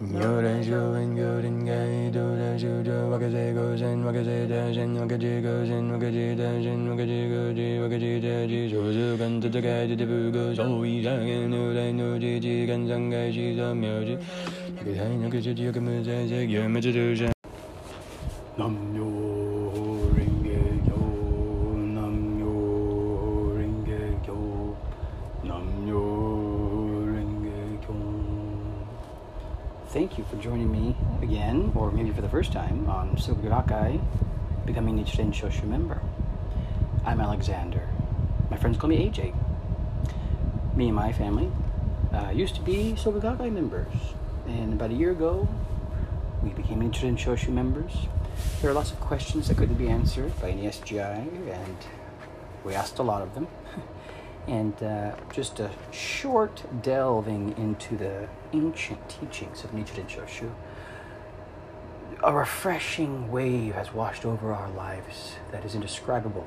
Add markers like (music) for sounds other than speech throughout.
有人守 đành sưu hình, cửa trên cây, túi đành sưu trên, hoa cây xây, cửa trên, hoa cây xây trên, hoa cây chi, cửa trên. The first time, on Soka Gakkai, becoming Nichiren Shoshu member. I'm Alexander. My friends call me AJ. Me and my family uh, used to be Soka Gakkai members, and about a year ago, we became Nichiren Shoshu members. There are lots of questions that couldn't be answered by any SGI, and we asked a lot of them. (laughs) and uh, just a short delving into the ancient teachings of Nichiren Shoshu. A refreshing wave has washed over our lives that is indescribable.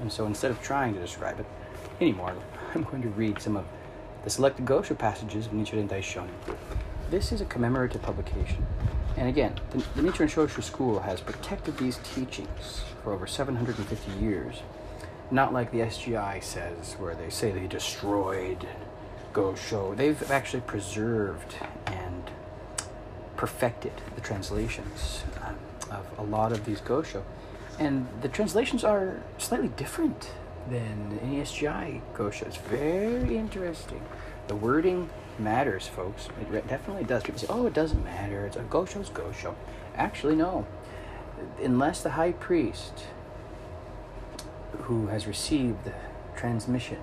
And so instead of trying to describe it anymore, (laughs) I'm going to read some of the selected Gosho passages of Nichiren Daishonin. This is a commemorative publication. And again, the, the Nichiren Shoshu school has protected these teachings for over 750 years not like the SGI says, where they say they destroyed Gosho. They've actually preserved and perfected the translations um, of a lot of these Gosho. And the translations are slightly different than any SGI Gosho. It's very interesting. The wording matters, folks. It definitely does. People say, oh, it doesn't matter. It's a Gosho's Gosho. Actually, no. Unless the high priest who has received the transmission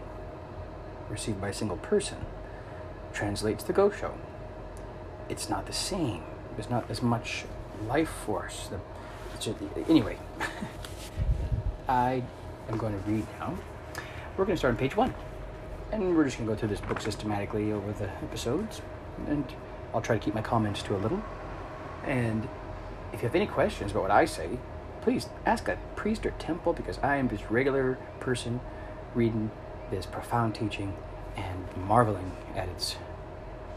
received by a single person translates the Gosho. It's not the same. There's not as much life force. Just, anyway, (laughs) I am going to read now. We're going to start on page one. And we're just going to go through this book systematically over the episodes. And I'll try to keep my comments to a little. And if you have any questions about what I say, please ask a priest or temple because I am this regular person reading this profound teaching and marveling at its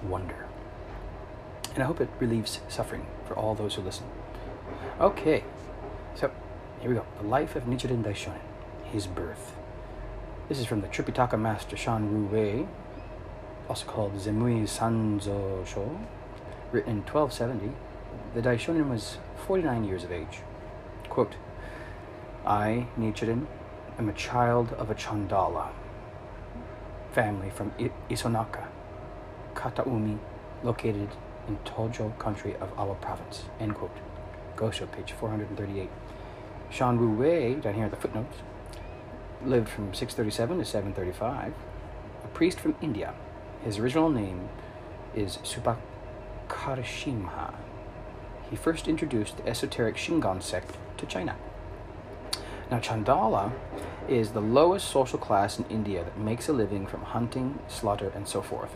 wonder. And I hope it relieves suffering for all those who listen. Okay, so here we go. The life of Nichiren Daishonin, his birth. This is from the Tripitaka master Shan Wu Wei, also called Zemui Sanzo Sho, written in 1270. The Daishonin was 49 years of age. Quote, I, Nichiren, am a child of a Chandala family from I- Isonaka, Kataumi, located in Tojo country of Awa province. End quote. Gosho, page 438. Shan Wu Wei, down here in the footnotes, lived from 637 to 735, a priest from India. His original name is Shubhakarasimha. He first introduced the esoteric Shingon sect to China. Now, Chandala is the lowest social class in India that makes a living from hunting, slaughter, and so forth.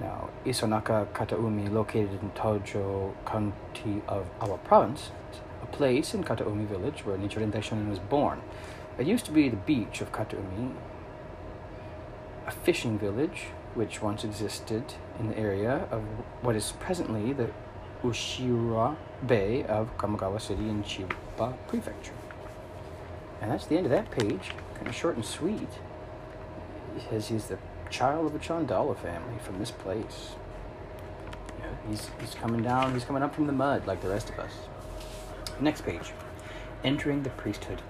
Now, Isonaka Kataumi, located in Tojo County of Awa Province, a place in Kataumi village where Nichiren Daishonin was born. It used to be the beach of Kataumi, a fishing village which once existed in the area of what is presently the Uchiura Bay of Kamogawa City in Chiba Prefecture. And that's the end of that page. Kind of short and sweet. It says he's the child of a Chandala family from this place. He's, he's coming down, he's coming up from the mud like the rest of us. Next page. Entering the priesthood.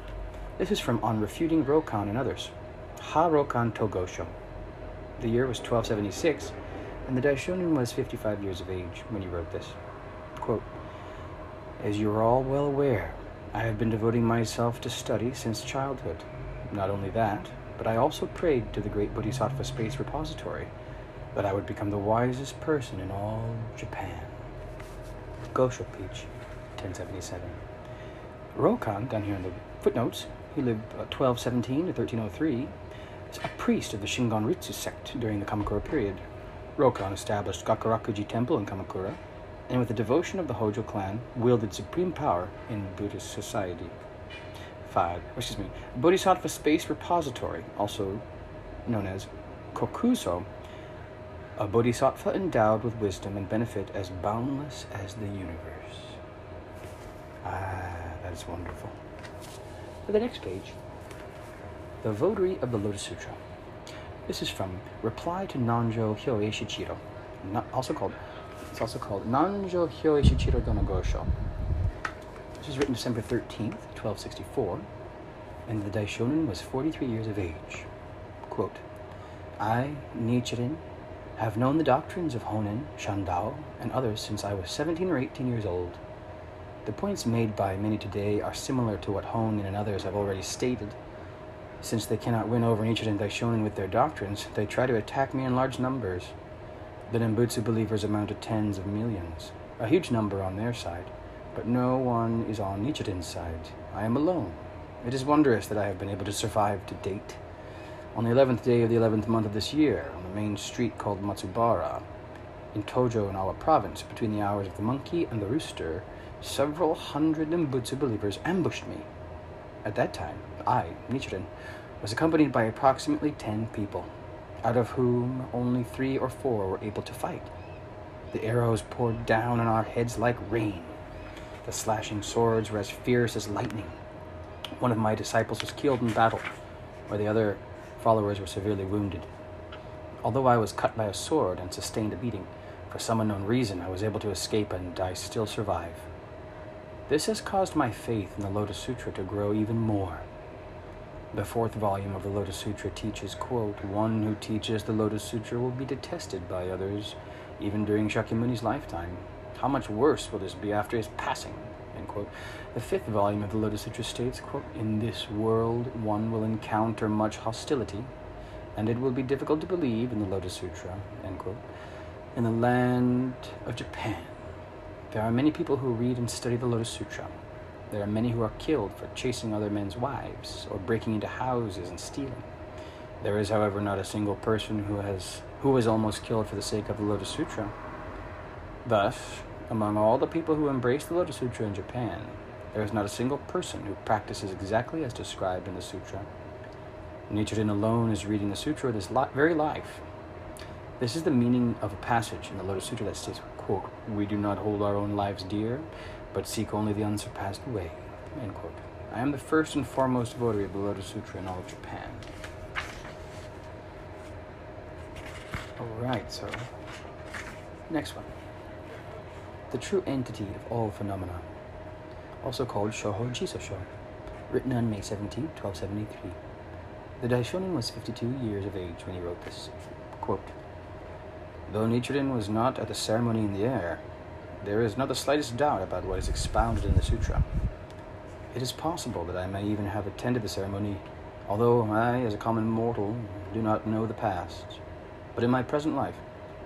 This is from On Refuting Ryokan and Others. Ha Ryokan Togosho. The year was 1276, and the Daishonin was 55 years of age when he wrote this. Quote, As you are all well aware, I have been devoting myself to study since childhood. Not only that, but I also prayed to the great Bodhisattva Space Repository that I would become the wisest person in all Japan. Gosho Peach, 1077. Ryokan, down here in the footnotes, he lived uh, 1217 to 1303, is a priest of the Shingon Ritsu sect during the Kamakura period. Ryokan established Gokurakuji Temple in Kamakura, and with the devotion of the Hojo clan, wielded supreme power in Buddhist society. 5. Excuse me. Bodhisattva Space Repository, also known as Kokuzo, a bodhisattva endowed with wisdom and benefit as boundless as the universe. Ah, that is wonderful. For the next page, the Votary of the Lotus Sutra. This is from Reply to Nanjo Hyoei Shichiro, also called it's also called Nanjo Hyoei Shichiro Donogosho. Was written December 13th, 1264, and the Daishonin was 43 years of age. Quote, I, Nichiren, have known the doctrines of Honen, Shandao, and others since I was 17 or 18 years old. The points made by many today are similar to what Honen and others have already stated. Since they cannot win over Nichiren Daishonin with their doctrines, they try to attack me in large numbers. The Nembutsu believers amount to tens of millions, a huge number on their side, but no one is on Nichiren's side. I am alone. It is wondrous that I have been able to survive to date. On the 11th day of the 11th month of this year, on the main street called Matsubara, in Tojo in Awa province, between the hours of the monkey and the rooster, several hundred Nembutsu believers ambushed me. At that time, I, Nichiren, was accompanied by approximately ten people, out of whom only three or four were able to fight. The arrows poured down on our heads like rain. The slashing swords were as fierce as lightning. One of my disciples was killed in battle, while the other followers were severely wounded. Although I was cut by a sword and sustained a beating, for some unknown reason I was able to escape and I still survive. This has caused my faith in the Lotus Sutra to grow even more. The fourth volume of the Lotus Sutra teaches, quote, one who teaches the Lotus Sutra will be detested by others, even during Shakyamuni's lifetime. How much worse will this be after his passing? The fifth volume of the Lotus Sutra states, quote, In this world one will encounter much hostility, and it will be difficult to believe in the Lotus Sutra. In the land of Japan, there are many people who read and study the Lotus Sutra. There are many who are killed for chasing other men's wives or breaking into houses and stealing. There is, however, not a single person who has who was almost killed for the sake of the Lotus Sutra. Thus, among all the people who embrace the Lotus Sutra in Japan, there is not a single person who practices exactly as described in the sutra. Nichiren alone is reading the sutra with his li- very life. This is the meaning of a passage in the Lotus Sutra that states, quote, We do not hold our own lives dear, but seek only the unsurpassed way. End quote. I am the first and foremost votary of the Lotus Sutra in all of Japan. Alright, so next one. The true entity of all phenomena, also called Shoho Jisosho, written on May 17, 1273. The Daishonin was 52 years of age when he wrote this. Quote, Though Nichiren was not at the ceremony in the air, there is not the slightest doubt about what is expounded in the sutra. It is possible that I may even have attended the ceremony, although I, as a common mortal, do not know the past. But in my present life,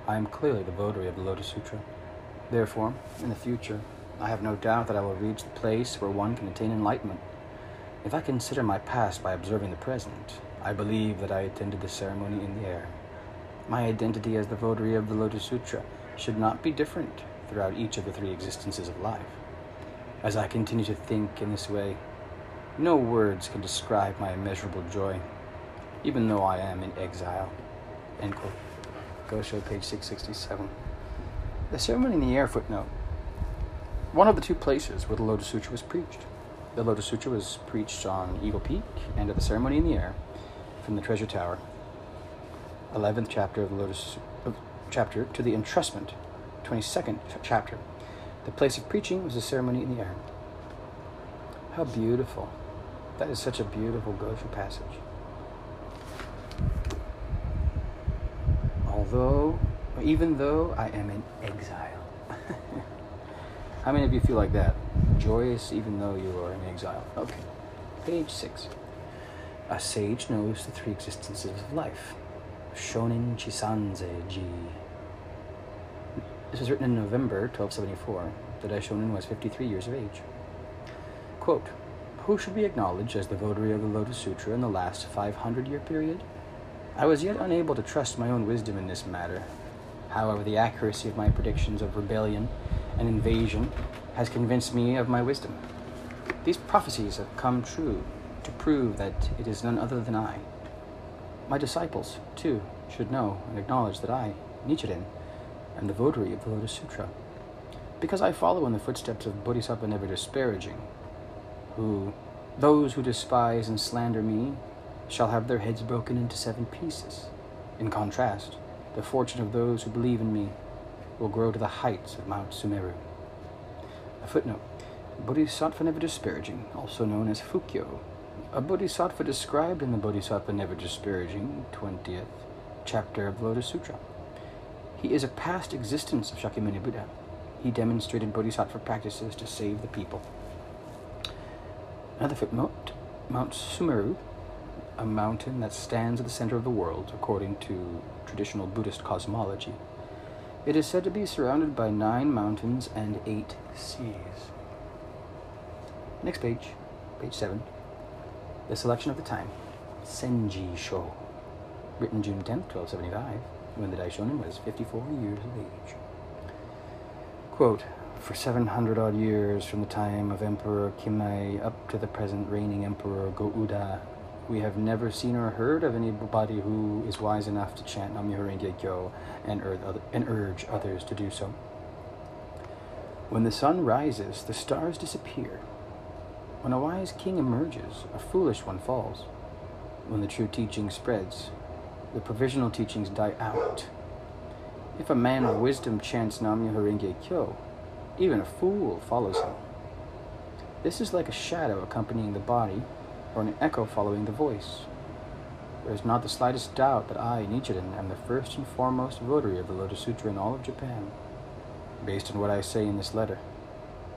I am clearly the votary of the Lotus Sutra. Therefore, in the future, I have no doubt that I will reach the place where one can attain enlightenment. If I consider my past by observing the present, I believe that I attended the ceremony in the air. My identity as the votary of the Lotus Sutra should not be different throughout each of the three existences of life. As I continue to think in this way, no words can describe my immeasurable joy, even though I am in exile. End quote. Page 667. The ceremony in the air footnote. One of the two places where the Lotus Sutra was preached. The Lotus Sutra was preached on Eagle Peak and at the ceremony in the air from the Treasure Tower. 11th chapter of the Lotus of chapter to the entrustment 22nd chapter. The place of preaching was the ceremony in the air. How beautiful. That is such a beautiful Gosho passage. Although, even though I am in exile. (laughs) How many of you feel like that? Joyous even though you are in exile. Okay. Page 6. A sage knows the three existences of life. Shonin Chisanze Ji. This was written in November 1274. The Daishonin was 53 years of age. Quote, Who should be acknowledged as the votary of the Lotus Sutra in the last 500 year period? I was yet unable to trust my own wisdom in this matter. However, the accuracy of my predictions of rebellion and invasion has convinced me of my wisdom. These prophecies have come true to prove that it is none other than I. My disciples, too, should know and acknowledge that I, Nichiren, am the votary of the Lotus Sutra. Because I follow in the footsteps of Bodhisattva never disparaging, who, those who despise and slander me, shall have their heads broken into seven pieces. In contrast, the fortune of those who believe in me will grow to the heights of Mount Sumeru. A footnote Bodhisattva never disparaging, also known as Fukyo, a bodhisattva described in the Bodhisattva never disparaging 20th chapter of Lotus Sutra. He is a past existence of Shakyamuni Buddha. He demonstrated bodhisattva practices to save the people. Another footnote Mount Sumeru, a mountain that stands at the center of the world, according to traditional Buddhist cosmology. It is said to be surrounded by nine mountains and eight seas. Next page, page 7. The selection of the time Senji Sho. Written June 10th, 1275, when the Daishonin was 54 years of age. Quote, for 700 odd years from the time of Emperor Kinmei up to the present reigning Emperor Go-Uda, we have never seen or heard of anybody who is wise enough to chant Nam-myoho Renge Kyo and, urge others to do so. When the sun rises, the stars disappear when a wise king emerges, a foolish one falls. When the true teaching spreads, the provisional teachings die out. If a man of wisdom chants Nam-myoho Renge Kyo, even a fool follows him. This is like a shadow accompanying the body, or an echo following the voice. There is not the slightest doubt that I, Nichiren, am the first and foremost votary of the Lotus Sutra in all of Japan, based on what I say in this letter.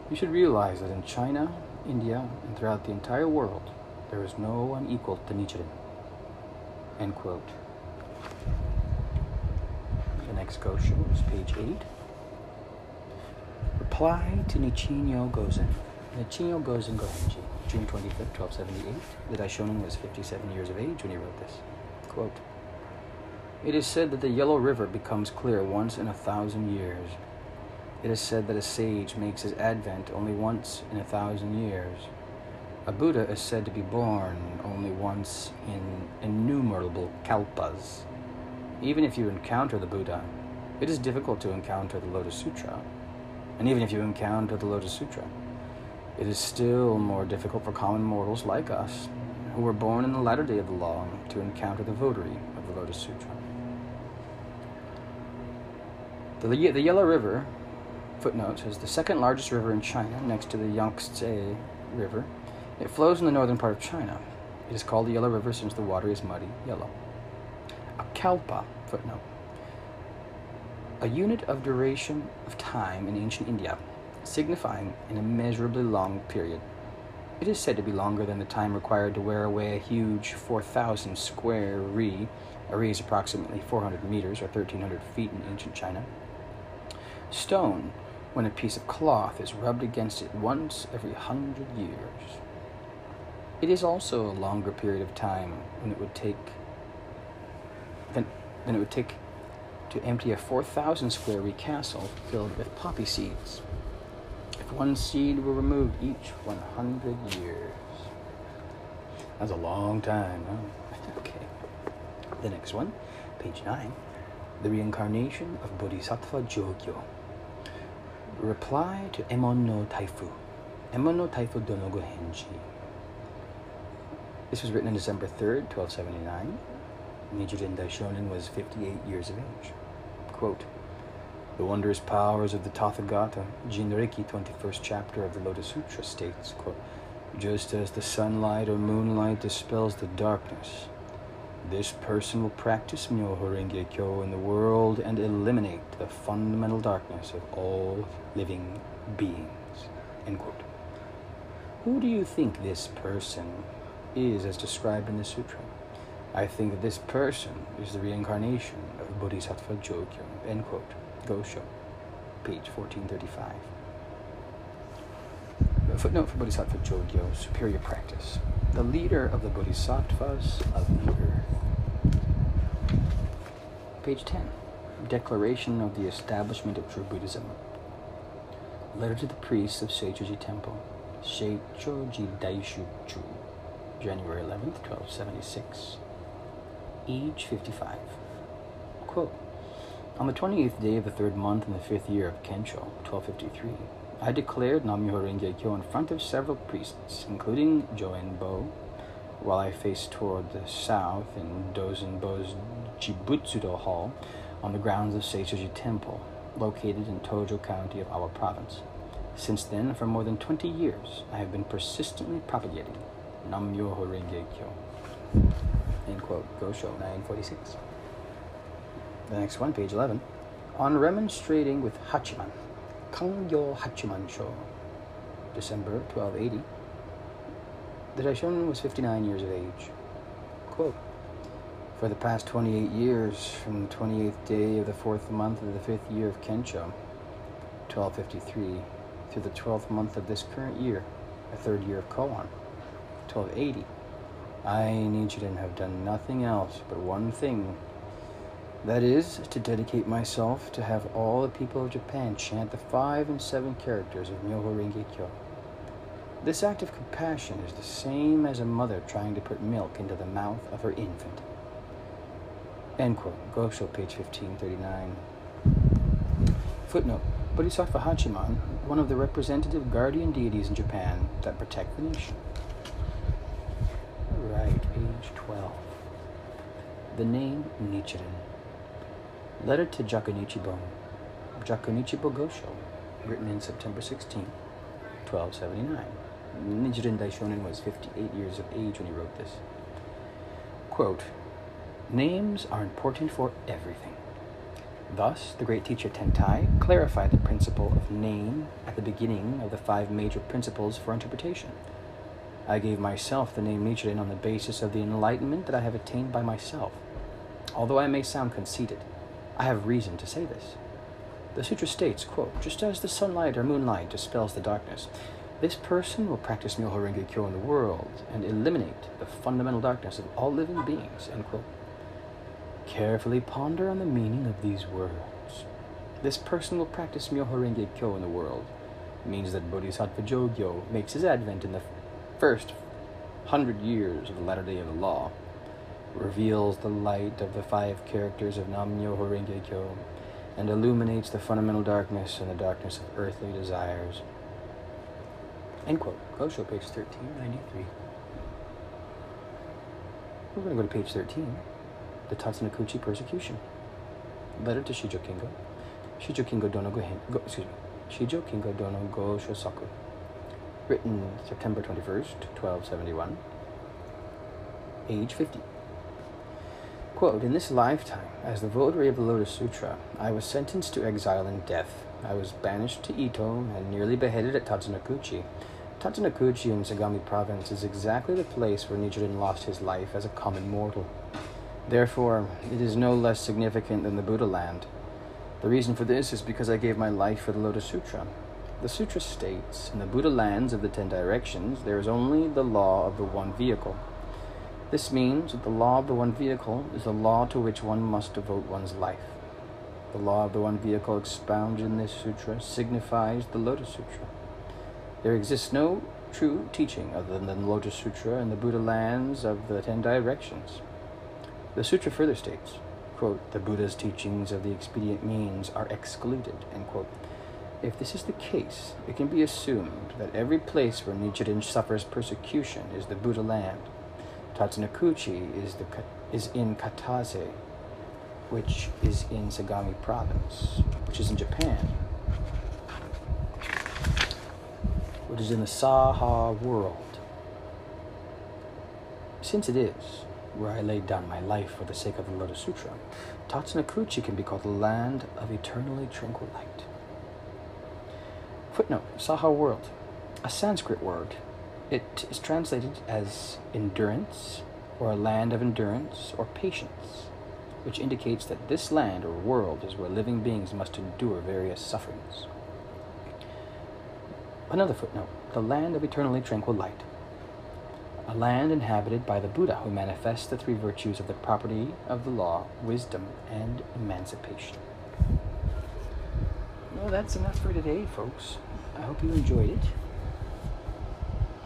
You should realize that in China, India, and throughout the entire world, there is no one equal to Nichiren. End quote. The next gosho is page 8. Reply to Nichinyo Gozen. Nichinyo Gozen Gohenji, June 25th, 1278. The Daishonin was 57 years of age when he wrote this. Quote, It is said that the Yellow River becomes clear once in a thousand years it is said that a sage makes his advent only once in a thousand years. A Buddha is said to be born only once in innumerable kalpas. Even if you encounter the Buddha, it is difficult to encounter the Lotus Sutra. And even if you encounter the Lotus Sutra, it is still more difficult for common mortals like us, who were born in the latter day of the law, to encounter the votary of the Lotus Sutra. The, the Yellow River Footnote is the second largest river in China, next to the Yangtze River. It flows in the northern part of China. It is called the Yellow River since the water is muddy yellow. A kalpa, footnote. A unit of duration of time in ancient India, signifying an immeasurably long period. It is said to be longer than the time required to wear away a huge 4,000 square ri. A ri is approximately 400 meters or 1,300 feet in ancient China. Stone when a piece of cloth is rubbed against it once every hundred years. It is also a longer period of time than it would take than, than it would take to empty a 4,000 square ri castle filled with poppy seeds. If one seed were removed each 100 years. That's a long time, huh? (laughs) okay. The next one, page 9. The reincarnation of Bodhisattva Jogyo. Reply to Emon no Taifu. Emon no Taifu Donogo Henji. This was written on December 3rd, 1279. Nichiren Daishonin was 58 years of age. Quote, the wondrous powers of the Tathagata, Jinriki, 21st chapter of the Lotus Sutra states, quote, just as the sunlight or moonlight dispels the darkness, this person will practice Myoho Renge Kyo in the world and eliminate the fundamental darkness of all living beings. End quote. Who do you think this person is as described in the sutra? I think that this person is the reincarnation of Bodhisattva Jogyo. End quote. Gosho, page 1435. A footnote for Bodhisattva Jogyo, superior practice. The leader of the Bodhisattvas of the earth. Page 10. Declaration of the Establishment of True Buddhism. Letter to the Priests of Seichoji Temple. Seichoji Daishuchu. January 11th, 1276. Age 55. On the 28th day of the third month in the fifth year of Kensho, 1253, I declared Nam-myoho Renge Kyo in front of several priests, including Joen Bo, while I faced toward the south in Dozen Bo's Jibutsudo Hall on the grounds of Seichoji Temple, located in Tojo County of Awa Province. Since then, for more than 20 years, I have been persistently propagating Nam-myoho Renge Kyo. End quote. Gosho, 946. The next one, page 11. On remonstrating with Hachiman, Kangyo Hachiman Sho, December 1280, the Daishonin was 59 years of age. Quote, For the past 28 years, from the 28th day of the fourth month of the fifth year of Kensho, 1253, through the 12th month of this current year, the third year of Koan, 1280, I, Nichiren, have done nothing else but one thing that is, to dedicate myself to have all the people of Japan chant the five and seven characters of Myoho Renge. This act of compassion is the same as a mother trying to put milk into the mouth of her infant. End quote. Gosho, page 1539. Footnote. Bodhisattva Hachiman, one of the representative guardian deities in Japan that protect the nation. Alright, page 12. The name Nichiren. Letter to Jakunichibo. Jakunichibo Gosho, written in September 16, 1279. Nichiren Daishonin was 58 years of age when he wrote this. Quote, Names are important for everything. Thus, the great teacher Tentai clarified the principle of name at the beginning of the five major principles for interpretation. I gave myself the name Nichiren on the basis of the enlightenment that I have attained by myself. Although I may sound conceited, I have reason to say this. The sutra states, quote, just as the sunlight or moonlight dispels the darkness, this person will practice Myoho Kyo in the world and eliminate the fundamental darkness of all living beings, end quote. Carefully ponder on the meaning of these words. This person will practice Myoho Kyo in the world. Means that Bodhisattva Jogyo makes his advent in the first hundred years of the latter day of the law reveals the light of the five characters of Nam Myoho Renge Kyo and illuminates the fundamental darkness and the darkness of earthly desires. End quote. Gosho, page 1393. We're going to go to page 13. The Tatsunokuchi persecution. Letter to Shijo Kingo. Shijo Kingo Dono Go, go excuse me. Shijo Kingo Dono Go Shosaku. Written September 21st, 1271. Age 50. Quote, In this lifetime, as the votary of the Lotus Sutra, I was sentenced to exile and death. I was banished to Ito and nearly beheaded at Tatsunokuchi. Tatsunokuchi in Sagami province is exactly the place where Nichiren lost his life as a common mortal. Therefore, it is no less significant than the Buddha land. The reason for this is because I gave my life for the Lotus Sutra. The sutra states, in the Buddha lands of the ten directions, there is only the law of the one vehicle. This means that the law of the one vehicle is the law to which one must devote one's life. The law of the one vehicle expounded in this sutra signifies the Lotus Sutra. There exists no true teaching other than the Lotus Sutra in the Buddha lands of the ten directions. The sutra further states, quote, the Buddha's teachings of the expedient means are excluded, end quote. If this is the case, it can be assumed that every place where Nichiren suffers persecution is the Buddha land, Tatsunokuchi is, the, is in Katase, which is in Sagami province, which is in Japan, which is in the Saha world. Since it is where I laid down my life for the sake of the Lotus Sutra, Tatsunokuchi can be called the land of eternally tranquil light. Footnote Saha world, a Sanskrit word it is translated as endurance, or a land of endurance, or patience, which indicates that this land or world is where living beings must endure various sufferings. Another footnote the land of eternally tranquil light. A land inhabited by the Buddha who manifests the three virtues of the property of the law, wisdom, and emancipation. Well, that's enough for today, folks. I hope you enjoyed it.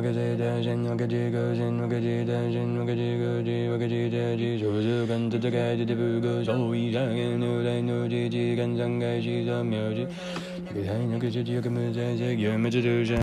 Vagaji Dajin Vagaji Gajin Vagaji Dajin Vagaji Gaji Vagaji Daji Shosu Ganta Dagaji Dibu Go Shou Yi Dagin No Dai No Ji Ji Gan Zang Gai Shi Zam Miao Ji Nagai Dai Nagai Ji Ji Gamu Zai Zai Yu Ma Ji Du Zhan